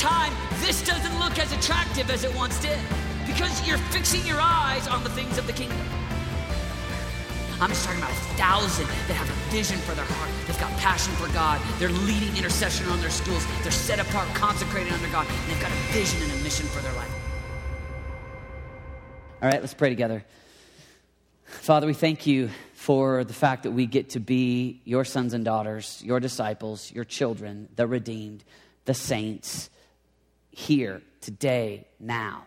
time, this doesn't look as attractive as it once did because you're fixing your eyes on the things of the kingdom. I'm just talking about a thousand that have a vision for their heart. They've got passion for God. They're leading intercession on their schools. They're set apart, consecrated under God. And they've got a vision and a mission for their life. All right, let's pray together. Father, we thank you for the fact that we get to be your sons and daughters, your disciples, your children, the redeemed, the saints, here, today, now.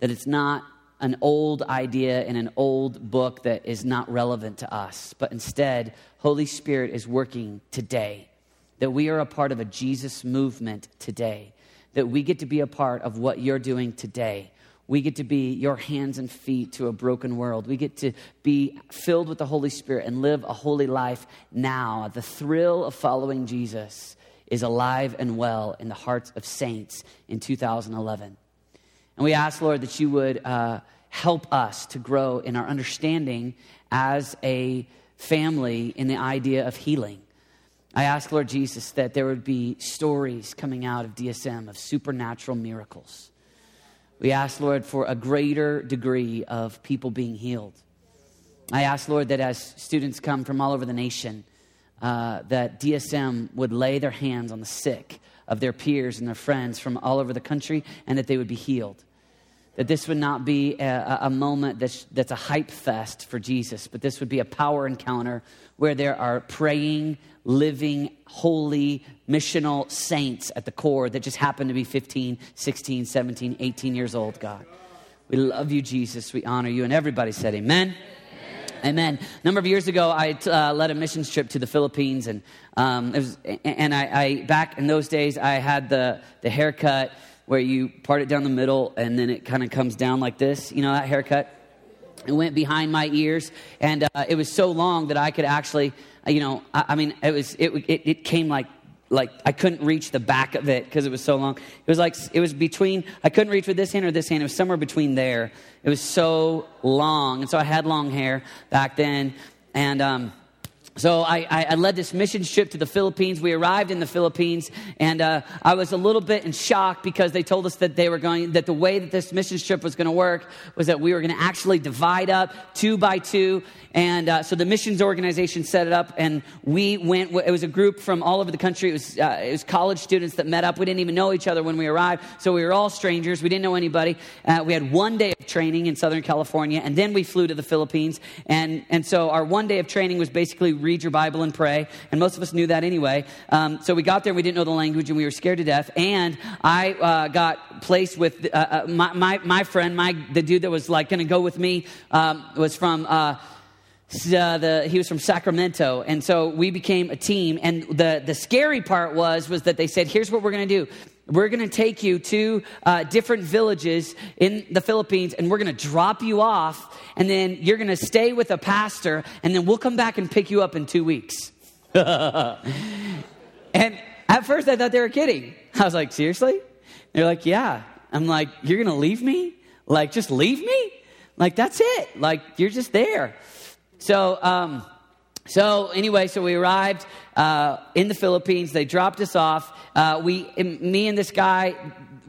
That it's not an old idea in an old book that is not relevant to us, but instead, Holy Spirit is working today. That we are a part of a Jesus movement today. That we get to be a part of what you're doing today. We get to be your hands and feet to a broken world. We get to be filled with the Holy Spirit and live a holy life now. The thrill of following Jesus is alive and well in the hearts of saints in 2011. And we ask, Lord, that you would uh, help us to grow in our understanding as a family in the idea of healing. I ask, Lord Jesus, that there would be stories coming out of DSM of supernatural miracles. We ask, Lord, for a greater degree of people being healed. I ask, Lord, that as students come from all over the nation, uh, that DSM would lay their hands on the sick of their peers and their friends from all over the country and that they would be healed. That this would not be a, a moment that's, that's a hype fest for Jesus, but this would be a power encounter where there are praying, living, holy, missional saints at the core that just happen to be 15, 16, 17, 18 years old, God. We love you, Jesus. We honor you. And everybody said, Amen. Amen. A number of years ago, I uh, led a missions trip to the Philippines, and um, it was, and I, I, back in those days, I had the the haircut where you part it down the middle and then it kind of comes down like this. You know that haircut? It went behind my ears, and uh, it was so long that I could actually, uh, you know, I, I mean, it was it, it it came like like I couldn't reach the back of it because it was so long. It was like it was between I couldn't reach with this hand or this hand. It was somewhere between there. It was so long, and so I had long hair back then, and um, so I, I, led this mission trip to the Philippines. We arrived in the Philippines, and uh, I was a little bit in shock because they told us that they were going that the way that this mission trip was going to work was that we were going to actually divide up two by two. And uh, so the missions organization set it up, and we went. It was a group from all over the country. It was uh, it was college students that met up. We didn't even know each other when we arrived, so we were all strangers. We didn't know anybody. Uh, we had one day of training in Southern California, and then we flew to the Philippines. And and so our one day of training was basically read your Bible and pray. And most of us knew that anyway. Um, so we got there, we didn't know the language, and we were scared to death. And I uh, got placed with uh, uh my, my, my, friend, my, the dude that was like going to go with me, um, was from. Uh, uh, the, he was from Sacramento, and so we became a team. And the, the scary part was was that they said, "Here's what we're going to do: we're going to take you to uh, different villages in the Philippines, and we're going to drop you off, and then you're going to stay with a pastor, and then we'll come back and pick you up in two weeks. and at first, I thought they were kidding. I was like, seriously? They're like, yeah. I'm like, you're going to leave me? Like, just leave me? Like, that's it. Like, you're just there. So, um, so anyway, so we arrived uh, in the Philippines. They dropped us off. Uh, we, me and this guy,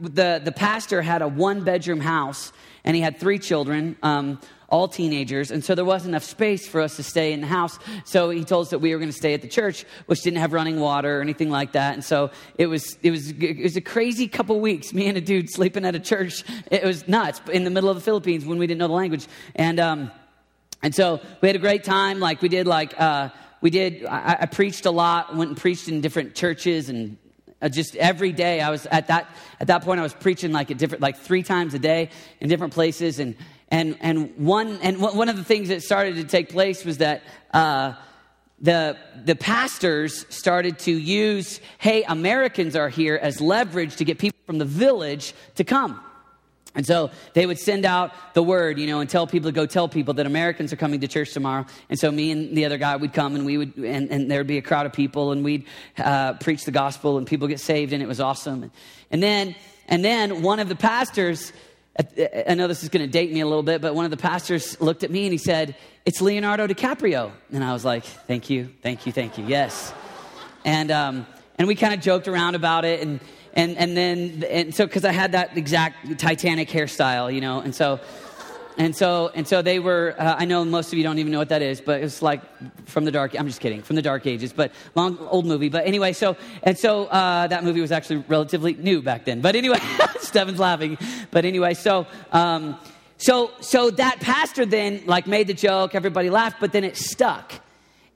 the the pastor had a one bedroom house, and he had three children. Um, all teenagers, and so there wasn't enough space for us to stay in the house. So he told us that we were going to stay at the church, which didn't have running water or anything like that. And so it was it was it was a crazy couple weeks. Me and a dude sleeping at a church. It was nuts in the middle of the Philippines when we didn't know the language. And um, and so we had a great time. Like we did, like uh, we did. I, I, preached a lot. Went and preached in different churches, and uh, just every day I was at that. At that point, I was preaching like a different, like three times a day in different places. And and and one and one of the things that started to take place was that. Uh, the, the pastors started to use, hey, Americans are here as leverage to get people from the village to come. And so they would send out the word, you know, and tell people to go tell people that Americans are coming to church tomorrow. And so me and the other guy would come and we would, and, and there'd be a crowd of people and we'd uh, preach the gospel and people get saved and it was awesome. And then, and then one of the pastors, I know this is going to date me a little bit, but one of the pastors looked at me and he said, It's Leonardo DiCaprio. And I was like, Thank you, thank you, thank you. Yes. And, um, and we kind of joked around about it. And, and, and then, and so, because I had that exact Titanic hairstyle, you know, and so, and so, and so they were, uh, I know most of you don't even know what that is, but it's like from the dark, I'm just kidding, from the dark ages, but long, old movie. But anyway, so, and so uh, that movie was actually relatively new back then. But anyway, Steven's laughing. But anyway, so, um, so, so that pastor then like made the joke, everybody laughed, but then it stuck.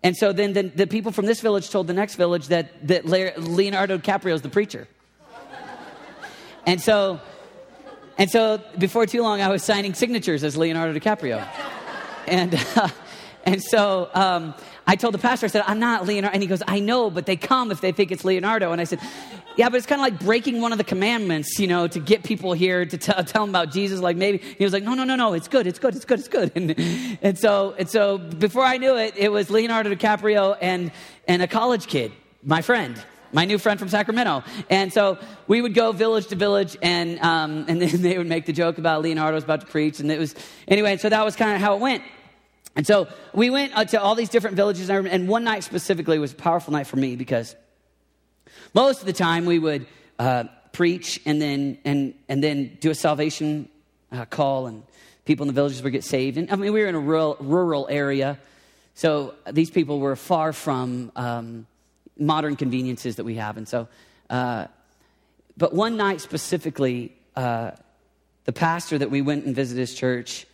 And so then the, the people from this village told the next village that, that Leonardo DiCaprio is the preacher. And so, and so before too long, I was signing signatures as Leonardo DiCaprio. And, uh, and so um, I told the pastor, I said, I'm not Leonardo. And he goes, I know, but they come if they think it's Leonardo. And I said, yeah, but it's kind of like breaking one of the commandments, you know, to get people here to tell, tell them about Jesus. Like maybe he was like, no, no, no, no, it's good, it's good, it's good, it's good. And, and so, and so before I knew it, it was Leonardo DiCaprio and, and a college kid, my friend my new friend from Sacramento. And so we would go village to village, and, um, and then they would make the joke about Leonardo was about to preach. And it was, anyway, so that was kind of how it went. And so we went uh, to all these different villages, and one night specifically was a powerful night for me because most of the time we would uh, preach and then, and, and then do a salvation uh, call, and people in the villages would get saved. And I mean, we were in a rural, rural area, so these people were far from. Um, modern conveniences that we have. And so, uh, but one night specifically, uh, the pastor that we went and visited his church,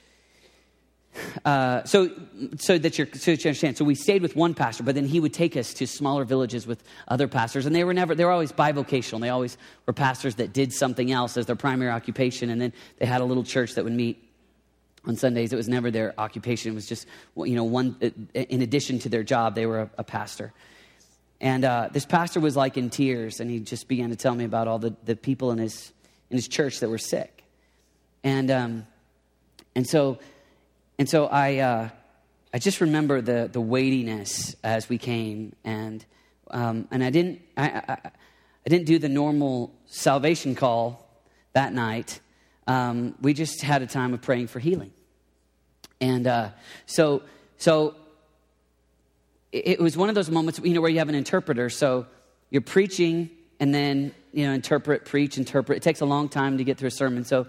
uh, so, so that you're, so that you understand. So we stayed with one pastor, but then he would take us to smaller villages with other pastors, and they were never, they were always bivocational. They always were pastors that did something else as their primary occupation, and then they had a little church that would meet on Sundays. It was never their occupation. It was just, you know, one, in addition to their job, they were a, a pastor. And uh, this pastor was like in tears, and he just began to tell me about all the, the people in his, in his church that were sick. And, um, and so, and so I, uh, I just remember the, the weightiness as we came. And, um, and I, didn't, I, I, I, didn't do the normal salvation call that night. Um, we just had a time of praying for healing. And uh, so, so it was one of those moments, you know, where you have an interpreter. So you're preaching and then, you know, interpret, preach, interpret. It takes a long time to get through a sermon. So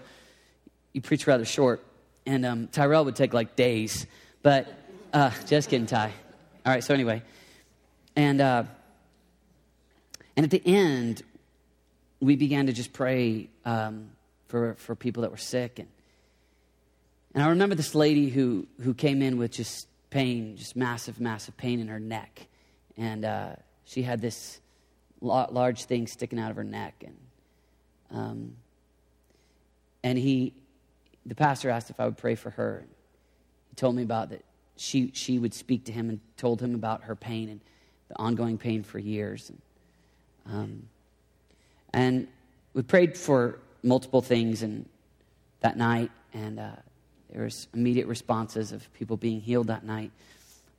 you preach rather short. And um, Tyrell would take like days. But uh, just kidding, Ty. All right, so anyway. And, uh, and at the end, we began to just pray um, for, for people that were sick. And, and I remember this lady who, who came in with just pain, just massive, massive pain in her neck. And uh, she had this large thing sticking out of her neck. And, um, and he, the pastor asked if I would pray for her. He told me about that she, she would speak to him and told him about her pain and the ongoing pain for years. And, um, and we prayed for multiple things and that night. And uh, there was immediate responses of people being healed that night.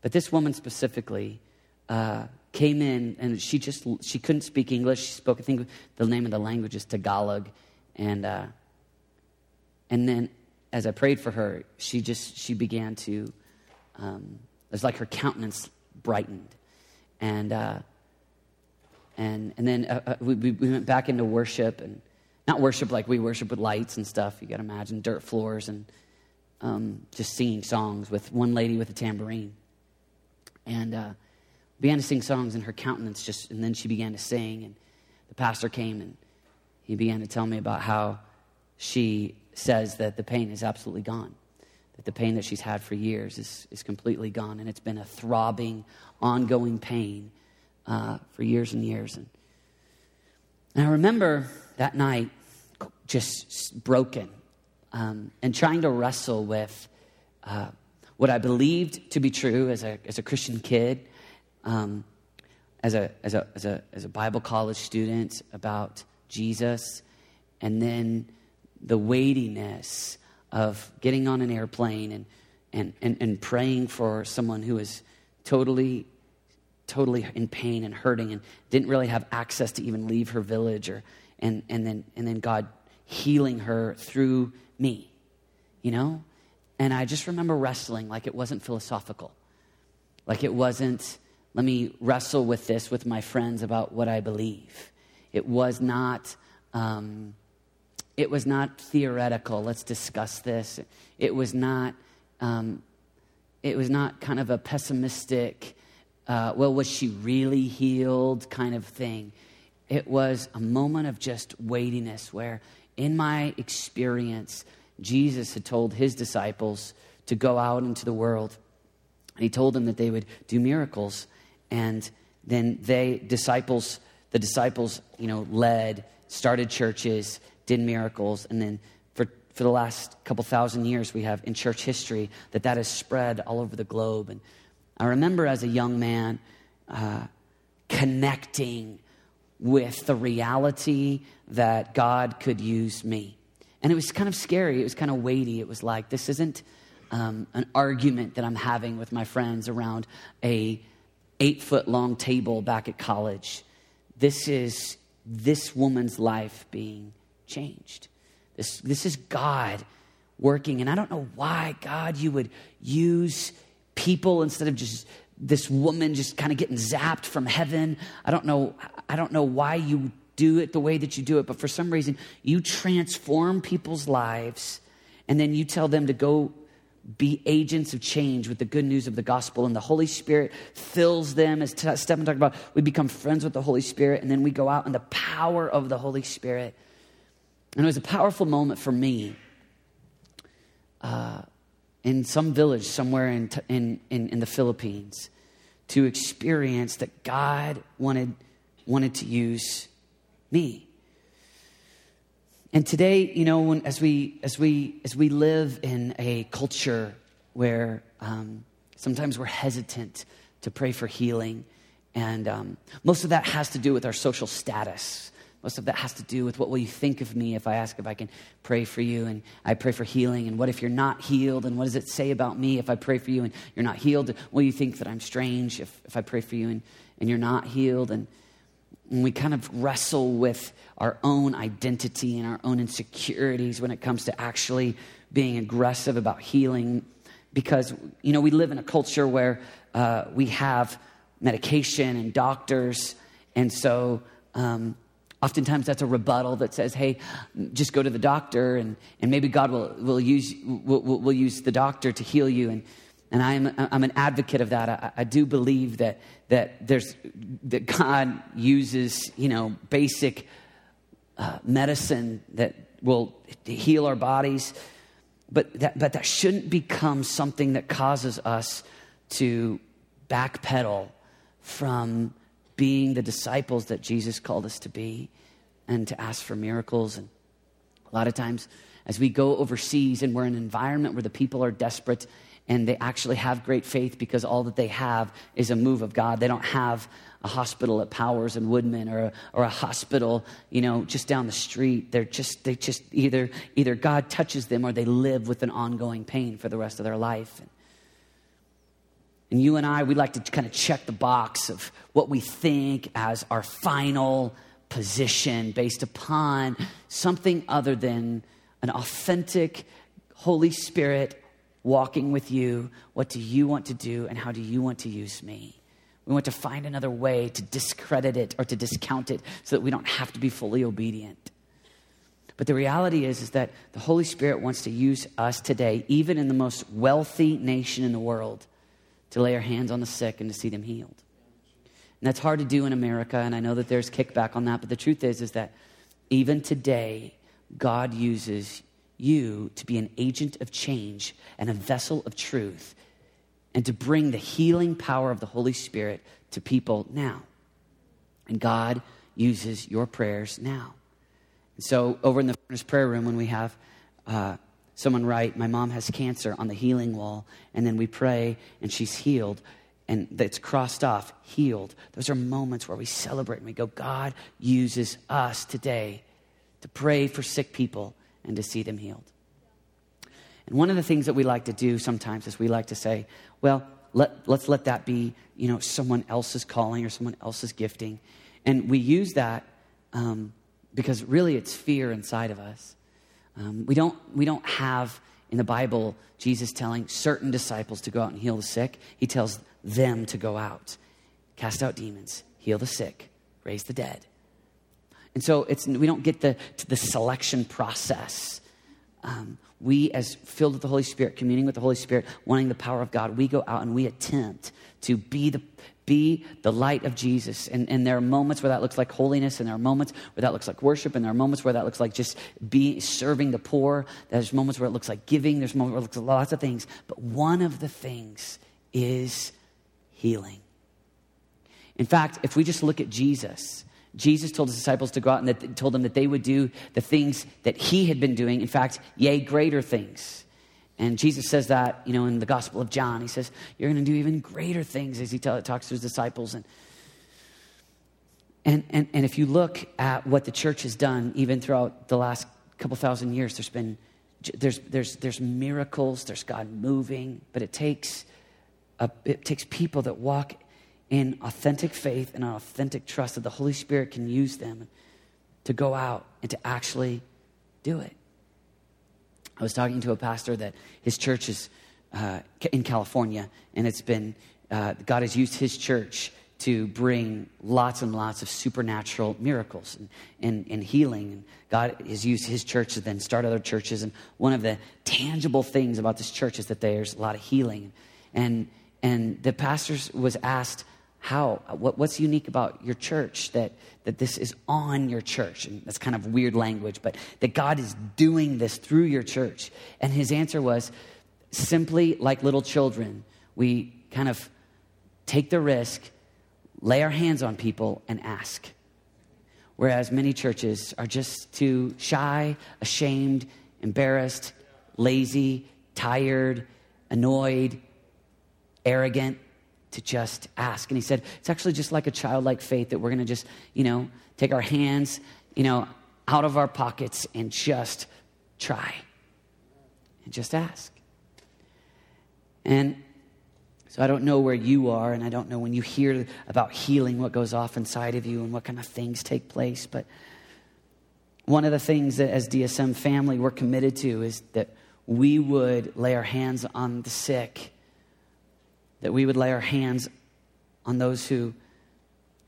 But this woman specifically uh, came in and she just she couldn't speak English. She spoke, I think, the name of the language is Tagalog, and uh, and then as I prayed for her, she just she began to. Um, it was like her countenance brightened, and uh, and and then uh, uh we, we went back into worship and not worship like we worship with lights and stuff. You got to imagine dirt floors and um, just singing songs with one lady with a tambourine. And uh, began to sing songs, and her countenance just, and then she began to sing. And the pastor came and he began to tell me about how she says that the pain is absolutely gone, that the pain that she's had for years is, is completely gone. And it's been a throbbing, ongoing pain uh, for years and years. And, and I remember that night just broken um, and trying to wrestle with uh, what I believed to be true as a, as a Christian kid, um, as, a, as, a, as, a, as a Bible college student about Jesus, and then the weightiness of getting on an airplane and, and, and, and praying for someone who is totally totally in pain and hurting and didn't really have access to even leave her village or and, and then and then God healing her through me, you know? And I just remember wrestling like it wasn't philosophical. Like it wasn't, let me wrestle with this with my friends about what I believe. It was not. Um, it was not theoretical. Let's discuss this. It was not. Um, it was not kind of a pessimistic. Uh, well, was she really healed? Kind of thing. It was a moment of just weightiness where, in my experience, Jesus had told his disciples to go out into the world. And he told them that they would do miracles. And then they, disciples, the disciples, you know, led, started churches, did miracles. And then for, for the last couple thousand years, we have in church history that that has spread all over the globe. And I remember as a young man uh, connecting with the reality that God could use me. And it was kind of scary. It was kind of weighty. It was like, this isn't um, an argument that I'm having with my friends around a eight foot long table back at college. This is this woman's life being changed. This, this is God working. And I don't know why, God, you would use people instead of just this woman just kind of getting zapped from heaven. I don't know. I don't know why you do it the way that you do it, but for some reason, you transform people's lives and then you tell them to go be agents of change with the good news of the gospel. And the Holy Spirit fills them, as Stephen talked about. We become friends with the Holy Spirit, and then we go out in the power of the Holy Spirit. And it was a powerful moment for me uh, in some village somewhere in, in, in, in the Philippines to experience that God wanted, wanted to use me. And today, you know, when, as, we, as, we, as we live in a culture where um, sometimes we're hesitant to pray for healing, and um, most of that has to do with our social status. Most of that has to do with what will you think of me if I ask if I can pray for you and I pray for healing. And what if you're not healed? And what does it say about me if I pray for you and you're not healed? Will you think that I'm strange if, if I pray for you and, and you're not healed? And, and we kind of wrestle with our own identity and our own insecurities when it comes to actually being aggressive about healing. Because you know we live in a culture where uh, we have medication and doctors. And so um, oftentimes that's a rebuttal that says hey just go to the doctor and, and maybe god will, will, use, will, will use the doctor to heal you. And and I'm, I'm an advocate of that. I, I, do believe that, that, there's, that God uses, you know, basic uh, medicine that will heal our bodies. But that, but that shouldn't become something that causes us to backpedal from being the disciples that Jesus called us to be and to ask for miracles. And a lot of times, as we go overseas and we're in an environment where the people are desperate and they actually have great faith because all that they have is a move of God. They don't have a hospital at Powers and Woodmen or a, or a hospital, you know, just down the street. They're just, they just either, either God touches them or they live with an ongoing pain for the rest of their life. And you and I, we like to kind of check the box of what we think as our final position based upon something other than an authentic Holy Spirit walking with you. What do you want to do, and how do you want to use me? We want to find another way to discredit it or to discount it so that we don't have to be fully obedient. But the reality is, is that the Holy Spirit wants to use us today, even in the most wealthy nation in the world, to lay our hands on the sick and to see them healed. And that's hard to do in America, and I know that there's kickback on that, but the truth is, is that even today, God uses you to be an agent of change and a vessel of truth and to bring the healing power of the Holy Spirit to people now. And God uses your prayers now. And so, over in the furnace prayer room, when we have uh, someone write, My mom has cancer on the healing wall, and then we pray and she's healed, and that's crossed off, healed. Those are moments where we celebrate and we go, God uses us today to pray for sick people and to see them healed. And one of the things that we like to do sometimes is we like to say, well, let, let's let that be, you know, someone else's calling or someone else's gifting. And we use that um, because really it's fear inside of us. Um, we, don't, we don't have in the Bible Jesus telling certain disciples to go out and heal the sick. He tells them to go out, cast out demons, heal the sick, raise the dead. And so it's, we don't get the, to the selection process. Um, we, as filled with the Holy Spirit, communing with the Holy Spirit, wanting the power of God, we go out and we attempt to be the, be the light of Jesus. And, and there are moments where that looks like holiness, and there are moments where that looks like worship, and there are moments where that looks like just be serving the poor. There's moments where it looks like giving. There's moments where it looks like lots of things. But one of the things is healing. In fact, if we just look at Jesus, Jesus told his disciples to go out and that, told them that they would do the things that he had been doing. In fact, yea, greater things. And Jesus says that, you know, in the Gospel of John. He says, You're going to do even greater things as he talks to his disciples. And, and, and, and if you look at what the church has done, even throughout the last couple thousand years, there's been there's, there's, there's miracles, there's God moving, but it takes, a, it takes people that walk in authentic faith and an authentic trust that the Holy Spirit can use them to go out and to actually do it. I was talking to a pastor that his church is uh, in California, and it's been, uh, God has used his church to bring lots and lots of supernatural miracles and, and, and, healing. And God has used his church to then start other churches. And one of the tangible things about this church is that there's a lot of healing. And, and the pastor was asked, how what, what's unique about your church that that this is on your church? And that's kind of weird language but that god is doing this through your church. And his answer was simply like little children we kind of take the risk lay our hands on people and ask. Whereas many churches are just too shy ashamed embarrassed lazy tired annoyed arrogant to just ask. And he said, it's actually just like a childlike faith that we're going to just, you know, take our hands, you know, out of our pockets and just try and just ask. And so I don't know where you are, and I don't know when you hear about healing what goes off inside of you and what kind of things take place. But one of the things that as DSM family we're committed to is that we would lay our hands on the sick that we would lay our hands on those who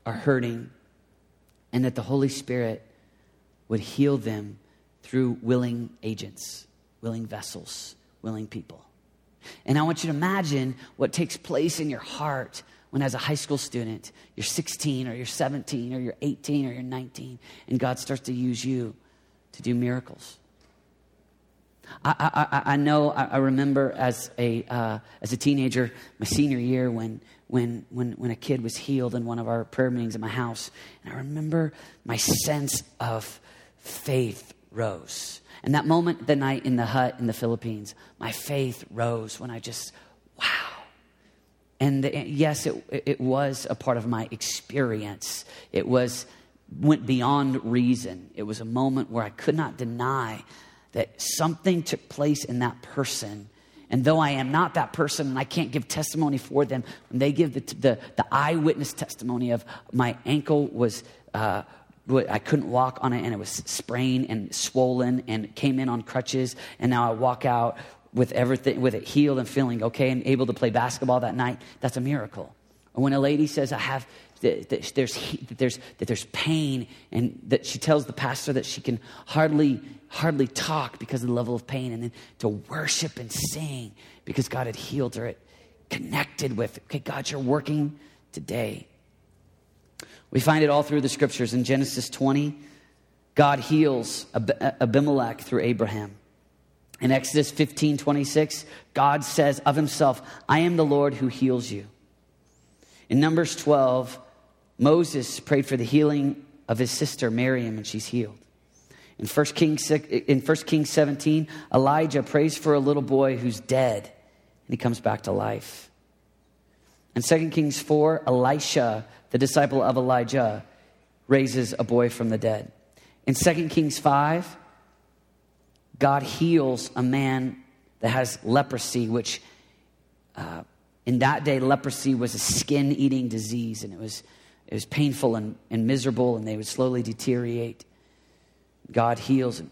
are hurting, and that the Holy Spirit would heal them through willing agents, willing vessels, willing people. And I want you to imagine what takes place in your heart when, as a high school student, you're 16 or you're 17 or you're 18 or you're 19, and God starts to use you to do miracles. I, I, I know, I, remember as a, uh, as a teenager, my senior year, when, when, when, when a kid was healed in one of our prayer meetings at my house. And I remember my sense of faith rose. And that moment, the night in the hut in the Philippines, my faith rose when I just, wow. And the, yes, it, it was a part of my experience. It was, went beyond reason. It was a moment where I could not deny that something took place in that person. And though I am not that person and I can't give testimony for them, when they give the, the, the eyewitness testimony of my ankle was, uh, I couldn't walk on it and it was sprained and swollen and came in on crutches. And now I walk out with everything, with it healed and feeling okay and able to play basketball that night. That's a miracle. And when a lady says, I have, that, there's, that, there's, that there's pain and that she tells the pastor that she can hardly hardly talk because of the level of pain, and then to worship and sing because God had healed her. It connected with, okay, God, you're working today. We find it all through the scriptures. In Genesis 20, God heals Abimelech through Abraham. In Exodus 15 26, God says of himself, I am the Lord who heals you. In Numbers 12, Moses prayed for the healing of his sister Miriam, and she's healed. In 1 Kings, in 1 Kings 17, Elijah prays for a little boy who's dead, and he comes back to life. In 2 Kings 4, Elisha, the disciple of Elijah, raises a boy from the dead. In 2 Kings 5, God heals a man that has leprosy, which uh, in that day, leprosy was a skin eating disease, and it was, it was painful and, and miserable, and they would slowly deteriorate. God heals. them.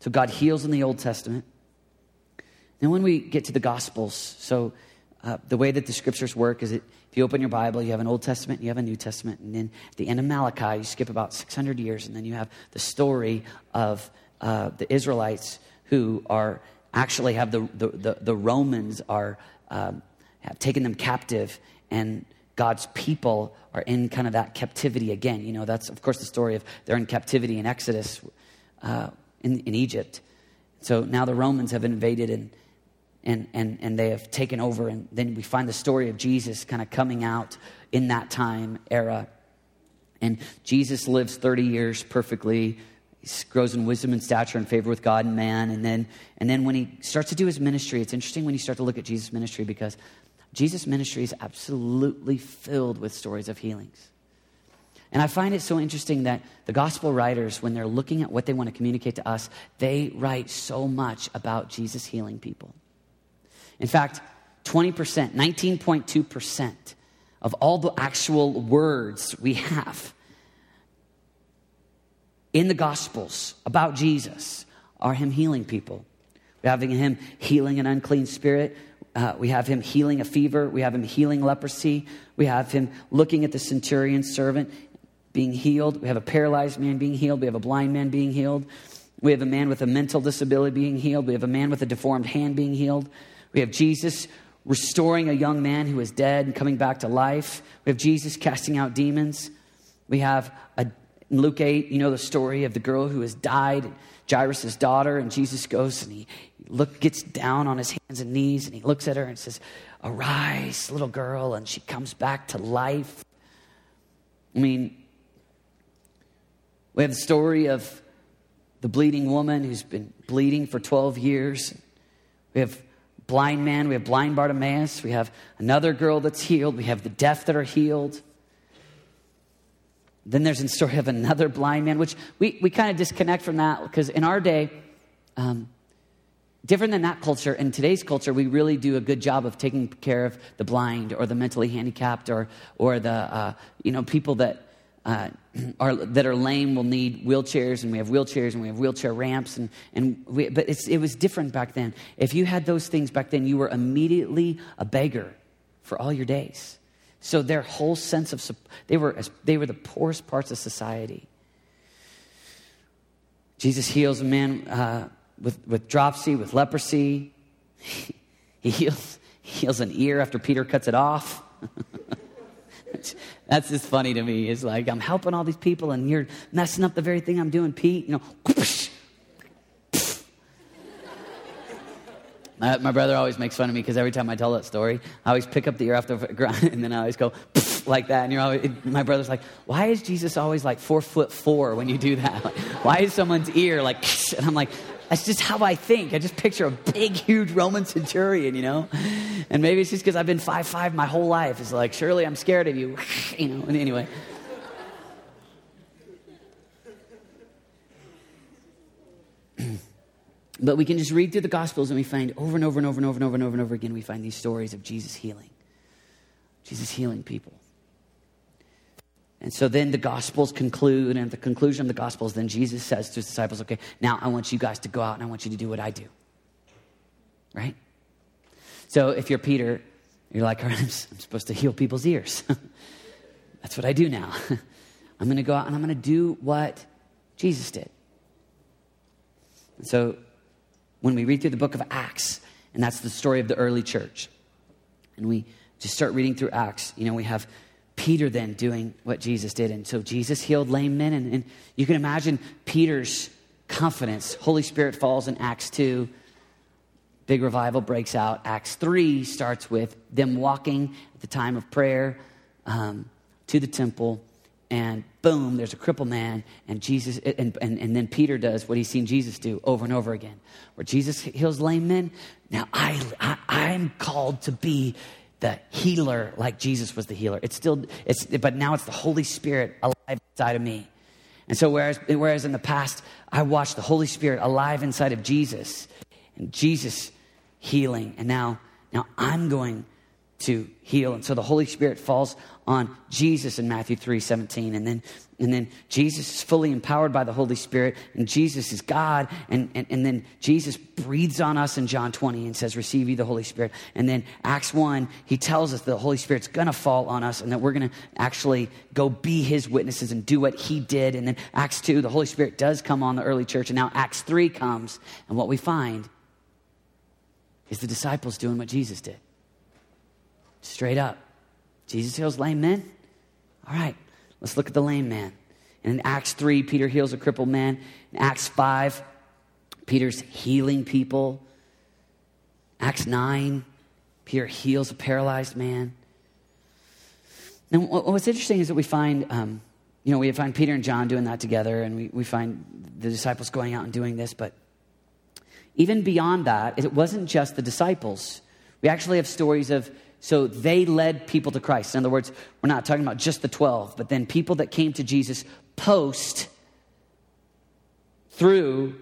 So God heals in the Old Testament. Then when we get to the Gospels, so uh, the way that the scriptures work is that if you open your Bible, you have an Old Testament, you have a New Testament, and then at the end of Malachi, you skip about 600 years, and then you have the story of uh, the Israelites who are actually have the, the, the, the Romans are um, have taken them captive, and God's people are in kind of that captivity again. You know, that's of course the story of they're in captivity in Exodus uh, in, in Egypt. So now the Romans have invaded and and, and, and they have taken over. And then we find the story of Jesus kind of coming out in that time era. And Jesus lives 30 years perfectly. He grows in wisdom and stature and favor with God and man. And then, and then when he starts to do his ministry, it's interesting when you start to look at Jesus' ministry because Jesus' ministry is absolutely filled with stories of healings. And I find it so interesting that the gospel writers, when they're looking at what they want to communicate to us, they write so much about Jesus healing people. In fact, 20%, 19.2% of all the actual words we have in the Gospels about Jesus are Him healing people. We have Him healing an unclean spirit. Uh, we have Him healing a fever. We have Him healing leprosy. We have Him looking at the centurion's servant being healed. We have a paralyzed man being healed. We have a blind man being healed. We have a man with a mental disability being healed. We have a man with a deformed hand being healed. We have Jesus restoring a young man who is dead and coming back to life. We have Jesus casting out demons. We have a, in Luke 8, you know the story of the girl who has died, Jairus' daughter, and Jesus goes and he look, gets down on his hands and knees and he looks at her and says, Arise, little girl, and she comes back to life. I mean, we have the story of the bleeding woman who's been bleeding for 12 years. We have blind man, we have blind Bartimaeus, we have another girl that's healed, we have the deaf that are healed. Then there's a story of another blind man, which we, we kind of disconnect from that because in our day, um, different than that culture, in today's culture, we really do a good job of taking care of the blind or the mentally handicapped or, or the, uh, you know, people that uh, are, that are lame will need wheelchairs, and we have wheelchairs, and we have wheelchair ramps, and, and we, but it was different back then. If you had those things back then, you were immediately a beggar for all your days. So their whole sense of they were they were the poorest parts of society. Jesus heals a man uh, with with dropsy, with leprosy. he heals he heals an ear after Peter cuts it off. That's just funny to me. It's like I'm helping all these people and you're messing up the very thing I'm doing, Pete. You know, my, brother always makes fun of me because every time I tell that story, I always pick up the ear off the ground and then I always go like that. And you're always, my brother's like, why is Jesus always like four foot four when you do that? Like, why is someone's ear like, and I'm like, that's just how I think. I just picture a big, huge Roman centurion, you know? And maybe it's just because I've been five five my whole life. It's like, surely I'm scared of you, you know? And anyway. But we can just read through the Gospels and we find over and over and over and over and over and over and over again, we find these stories of Jesus healing. Jesus healing people. And so then the Gospels conclude, and at the conclusion of the Gospels, then Jesus says to his disciples, Okay, now I want you guys to go out and I want you to do what I do. Right? So if you're Peter, you're like, All right, I'm, supposed to heal people's ears. That's what I do now. I'm going to go out and I'm going to do what Jesus did. And so when we read through the book of Acts, and that's the story of the early church, and we just start reading through Acts, you know, we have Peter then doing what Jesus did. And so Jesus healed lame men. And, and you can imagine Peter's confidence. Holy Spirit falls in Acts 2. Big revival breaks out. Acts 3 starts with them walking at the time of prayer um, to the temple. And boom, there's a crippled man. And Jesus, and, and, and then Peter does what he's seen Jesus do over and over again. Where Jesus heals lame men. Now I, I I'm called to be the healer like Jesus was the healer. It's still, it's, but now it's the Holy Spirit alive inside of me. And so, whereas, whereas in the past, I watched the Holy Spirit alive inside of Jesus and Jesus healing, and now, now I'm going to heal. And so the Holy Spirit falls on Jesus in Matthew 3 17. And then, and then Jesus is fully empowered by the Holy Spirit, and Jesus is God. And, and, and then Jesus breathes on us in John 20 and says, Receive you the Holy Spirit. And then Acts 1, he tells us the Holy Spirit's going to fall on us and that we're going to actually go be his witnesses and do what he did. And then Acts 2, the Holy Spirit does come on the early church. And now Acts 3 comes, and what we find is the disciples doing what Jesus did. Straight up. Jesus heals lame men? All right, let's look at the lame man. And in Acts 3, Peter heals a crippled man. In Acts 5, Peter's healing people. Acts 9, Peter heals a paralyzed man. Now, what's interesting is that we find, um, you know, we find Peter and John doing that together, and we, we find the disciples going out and doing this, but even beyond that, it wasn't just the disciples. We actually have stories of so they led people to Christ. In other words, we're not talking about just the 12, but then people that came to Jesus post through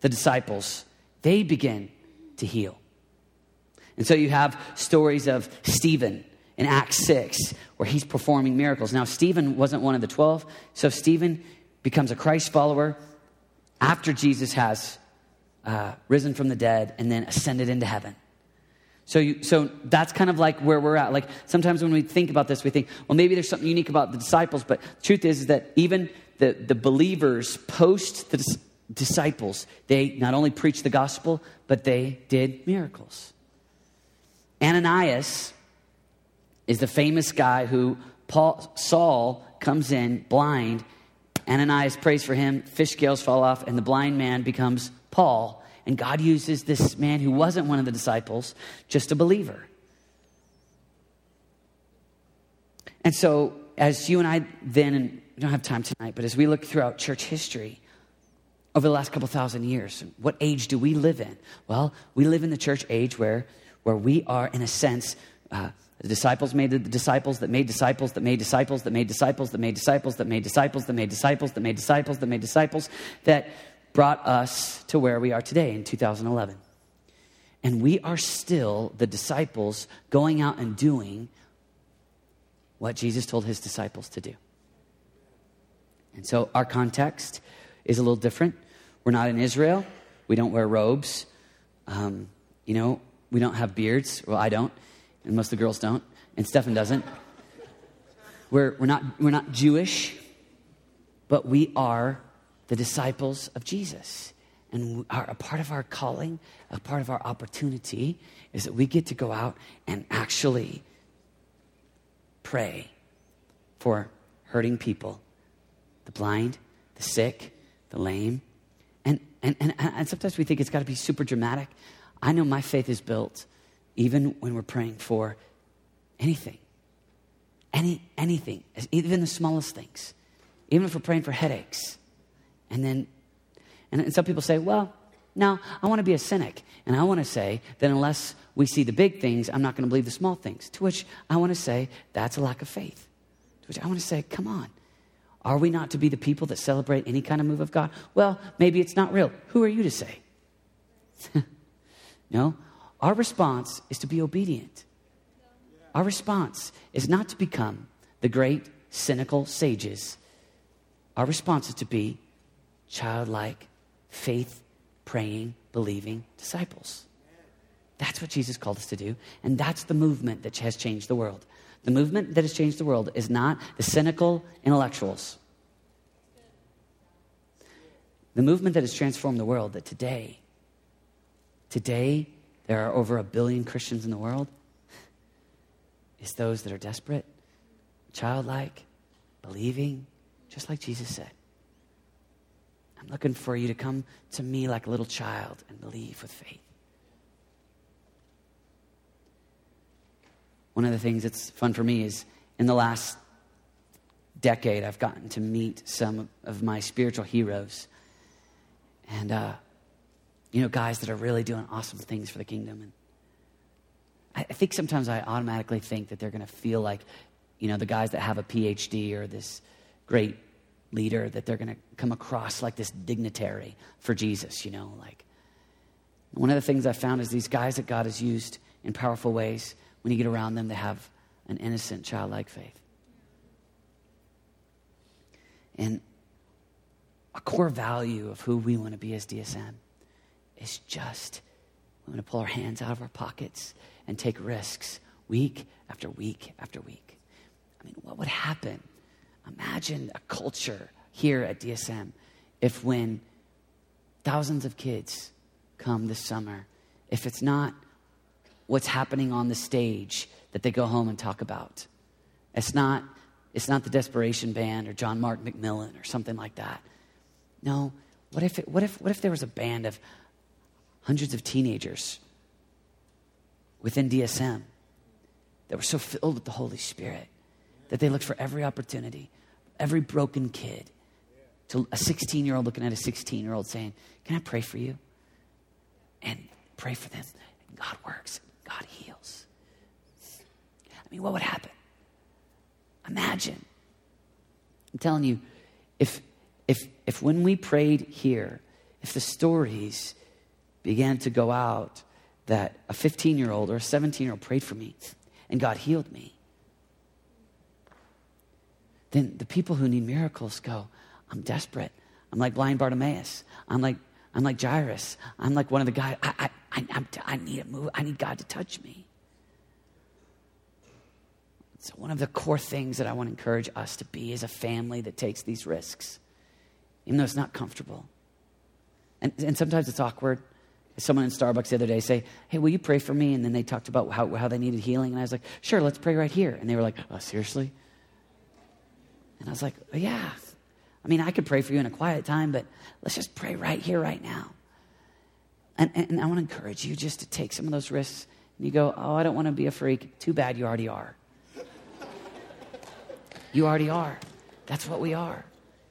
the disciples, they begin to heal. And so you have stories of Stephen in Acts 6, where he's performing miracles. Now, Stephen wasn't one of the 12, so Stephen becomes a Christ follower after Jesus has uh, risen from the dead and then ascended into heaven. So, you, so that's kind of like where we're at. Like sometimes when we think about this, we think, well, maybe there's something unique about the disciples. But the truth is, is that even the, the believers post the dis- disciples, they not only preached the gospel, but they did miracles. Ananias is the famous guy who Paul, Saul comes in blind. Ananias prays for him, fish scales fall off, and the blind man becomes Paul. And God uses this man who wasn't one of the disciples, just a believer. And so, as you and I then, and we don't have time tonight, but as we look throughout church history over the last couple thousand years, what age do we live in? Well, we live in the church age where, where we are, in a sense, uh, the disciples made the disciples that made disciples that made disciples that made disciples that made disciples that made disciples that made disciples that made disciples that made disciples that brought us to where we are today in 2011. And we are still the disciples going out and doing what Jesus told his disciples to do. And so our context is a little different. We're not in Israel. We don't wear robes. Um, you know, we don't have beards. Well, I don't, and most of the girls don't, and Stefan doesn't. We're, we're, not, we're not Jewish, but we are the disciples of Jesus. And our, a part of our calling, a part of our opportunity is that we get to go out and actually pray for hurting people the blind, the sick, the lame. And, and, and, and sometimes we think it's got to be super dramatic. I know my faith is built even when we're praying for anything. Any, anything, even the smallest things. Even if we're praying for headaches and then, and some people say, well, no, I want to be a cynic. And I want to say that unless we see the big things, I'm not going to believe the small things. To which I want to say, that's a lack of faith. To which I want to say, come on. Are we not to be the people that celebrate any kind of move of God? Well, maybe it's not real. Who are you to say? no. Our response is to be obedient. Our response is not to become the great cynical sages. Our response is to be childlike, faith praying, believing disciples. That's what Jesus called us to do. And that's the movement that has changed the world. The movement that has changed the world is not the cynical intellectuals. The movement that has transformed the world, that today, today, there are over a billion Christians in the world, is those that are desperate, childlike, believing, just like Jesus said. I'm looking for you to come to me like a little child and believe with faith. One of the things that's fun for me is in the last decade, I've gotten to meet some of my spiritual heroes. And, uh, you know, guys that are really doing awesome things for the kingdom. And I think sometimes I automatically think that they're going to feel like, you know, the guys that have a PhD or this great leader that they're going to come across like this dignitary for Jesus, you know, like one of the things I found is these guys that God has used in powerful ways. when you get around them, they have an innocent, childlike faith. And a core value of who we want to be as DSM is just we want to pull our hands out of our pockets and take risks week after week after week. I mean, what would happen? Imagine a culture here at DSM if when thousands of kids come this summer, if it's not what's happening on the stage that they go home and talk about. It's not, it's not the Desperation Band or John Mark McMillan or something like that. No, what if, it, what, if, what if there was a band of hundreds of teenagers within DSM that were so filled with the Holy Spirit that they look for every opportunity, every broken kid, to a 16 year old looking at a 16 year old saying, Can I pray for you? And pray for them. And God works, God heals. I mean, what would happen? Imagine. I'm telling you, if, if, if when we prayed here, if the stories began to go out that a 15 year old or a 17 year old prayed for me and God healed me, then the people who need miracles go, I'm desperate. I'm like blind Bartimaeus. I'm like, I'm like Jairus. I'm like one of the guys. I, I, I, I need a move. I need God to touch me. So, one of the core things that I want to encourage us to be is a family that takes these risks, even though it's not comfortable. And, and sometimes it's awkward. Someone in Starbucks the other day say, "Hey, will you pray for me?" And then they talked about how, how they needed healing, and I was like, "Sure, let's pray right here." And they were like, "Oh, seriously?" And I was like, oh, "Yeah." I mean, I could pray for you in a quiet time, but let's just pray right here, right now. And, and I want to encourage you just to take some of those risks. And you go, "Oh, I don't want to be a freak." Too bad, you already are. You already are. That's what we are.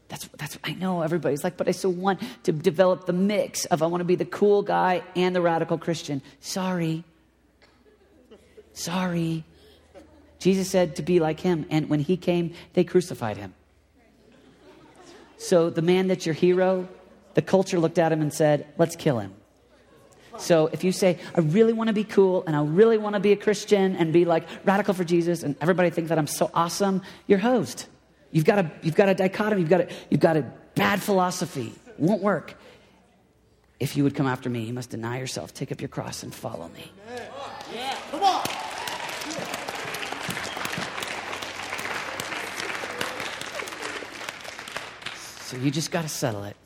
That's, that's, I know everybody's like, but I still want to develop the mix of I want to be the cool guy and the radical Christian. Sorry. Sorry. Jesus said to be like him, and when he came, they crucified him. So the man that's your hero, the culture looked at him and said, let's kill him. So if you say, I really want to be cool and I really want to be a Christian and be like radical for Jesus and everybody thinks that I'm so awesome, you're hosed. You've got a, you've got a dichotomy, you've got a, you've got a bad philosophy. Won't work. If you would come after me, you must deny yourself, take up your cross, and follow me. Yeah. Come on. So you just got to settle it.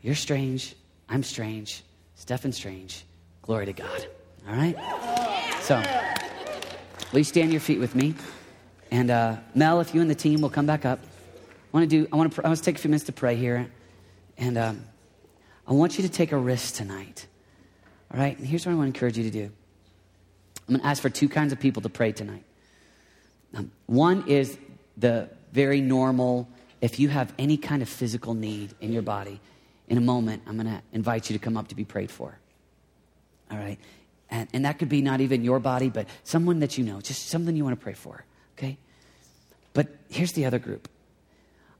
You're strange. I'm strange. Stephen Strange. Glory to God. All right? So, will you stand your feet with me? And uh, Mel, if you and the team will come back up. I want to do. I want to. I want to take a few minutes to pray here, and um, I want you to take a risk tonight. All right. And here's what I want to encourage you to do. I'm going to ask for two kinds of people to pray tonight. Um, one is the very normal. If you have any kind of physical need in your body, in a moment, I'm going to invite you to come up to be prayed for. All right? And, and that could be not even your body, but someone that you know, just something you want to pray for, okay? But here's the other group.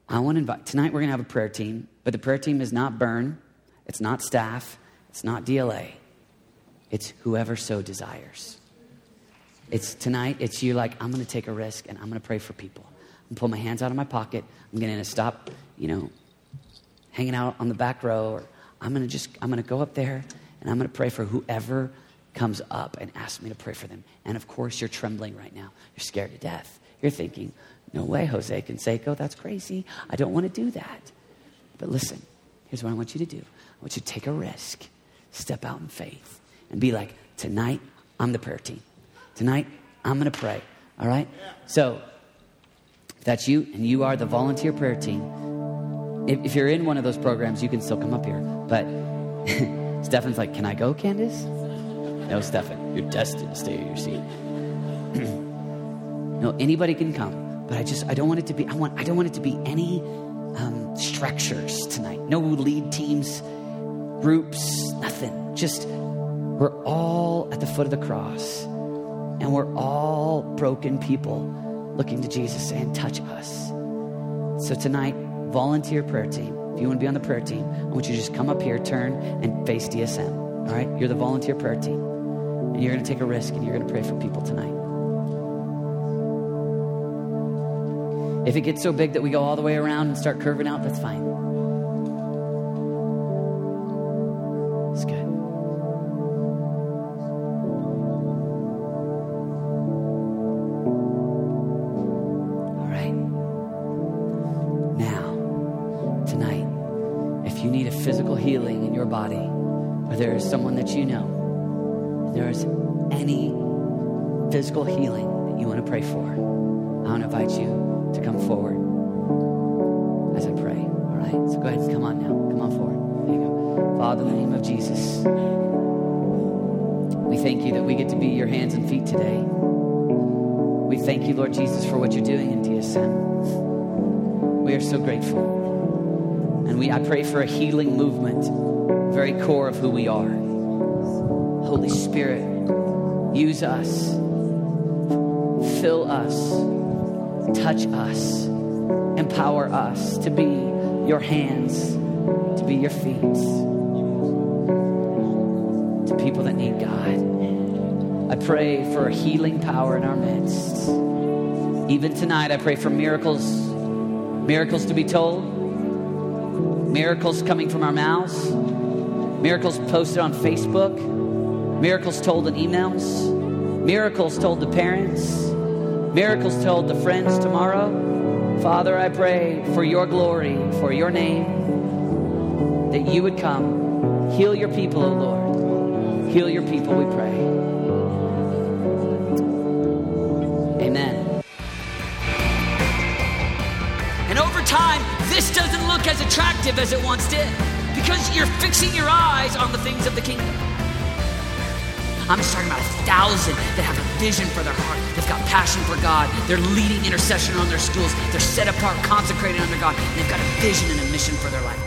I want to invite, tonight we're going to have a prayer team, but the prayer team is not Burn, it's not staff, it's not DLA, it's whoever so desires. It's tonight, it's you like, I'm going to take a risk and I'm going to pray for people. Going pull my hands out of my pocket. I'm going to stop, you know, hanging out on the back row, or I'm going to just, I'm going to go up there and I'm going to pray for whoever comes up and asks me to pray for them. And of course, you're trembling right now. You're scared to death. You're thinking, no way, Jose Canseco, that's crazy. I don't want to do that. But listen, here's what I want you to do I want you to take a risk, step out in faith, and be like, tonight, I'm the prayer team. Tonight, I'm going to pray. All right? So, that's you and you are the volunteer prayer team, if, if you're in one of those programs, you can still come up here. But Stefan's like, Can I go, Candace? No, Stefan, you're destined to stay in your seat. no, anybody can come, but I just I don't want it to be I want I don't want it to be any um, structures tonight. No lead teams, groups, nothing. Just we're all at the foot of the cross, and we're all broken people looking to Jesus and "Touch us." So tonight, volunteer prayer team. If you want to be on the prayer team, I want you to just come up here, turn, and face DSM. All right? You're the volunteer prayer team. and you're going to take a risk and you're going to pray for people tonight. If it gets so big that we go all the way around and start curving out, that's fine. Body, or there is someone that you know, there is any physical healing that you want to pray for, I want to invite you to come forward as I pray. All right? So go ahead and come on now. Come on forward. There you go. Father, in the name of Jesus, we thank you that we get to be your hands and feet today. We thank you, Lord Jesus, for what you're doing in DSM. We are so grateful. And we I pray for a healing movement, very core of who we are. Holy Spirit, use us, fill us, touch us, empower us to be your hands, to be your feet, to people that need God. I pray for a healing power in our midst. Even tonight, I pray for miracles, miracles to be told, miracles coming from our mouths, miracles posted on Facebook, miracles told in emails, miracles told to parents, miracles told to friends tomorrow. Father, I pray for your glory, for your name, that you would come, heal your people, O Lord. Heal your people, we pray. Amen. And over time, this doesn't look as attractive as it once did because you're fixing your eyes on the things of the kingdom. I'm just talking about a thousand that have a vision for their heart. They've got passion for God. They're leading intercession on their schools. They're set apart, consecrated under God. They've got a vision and a mission for their life.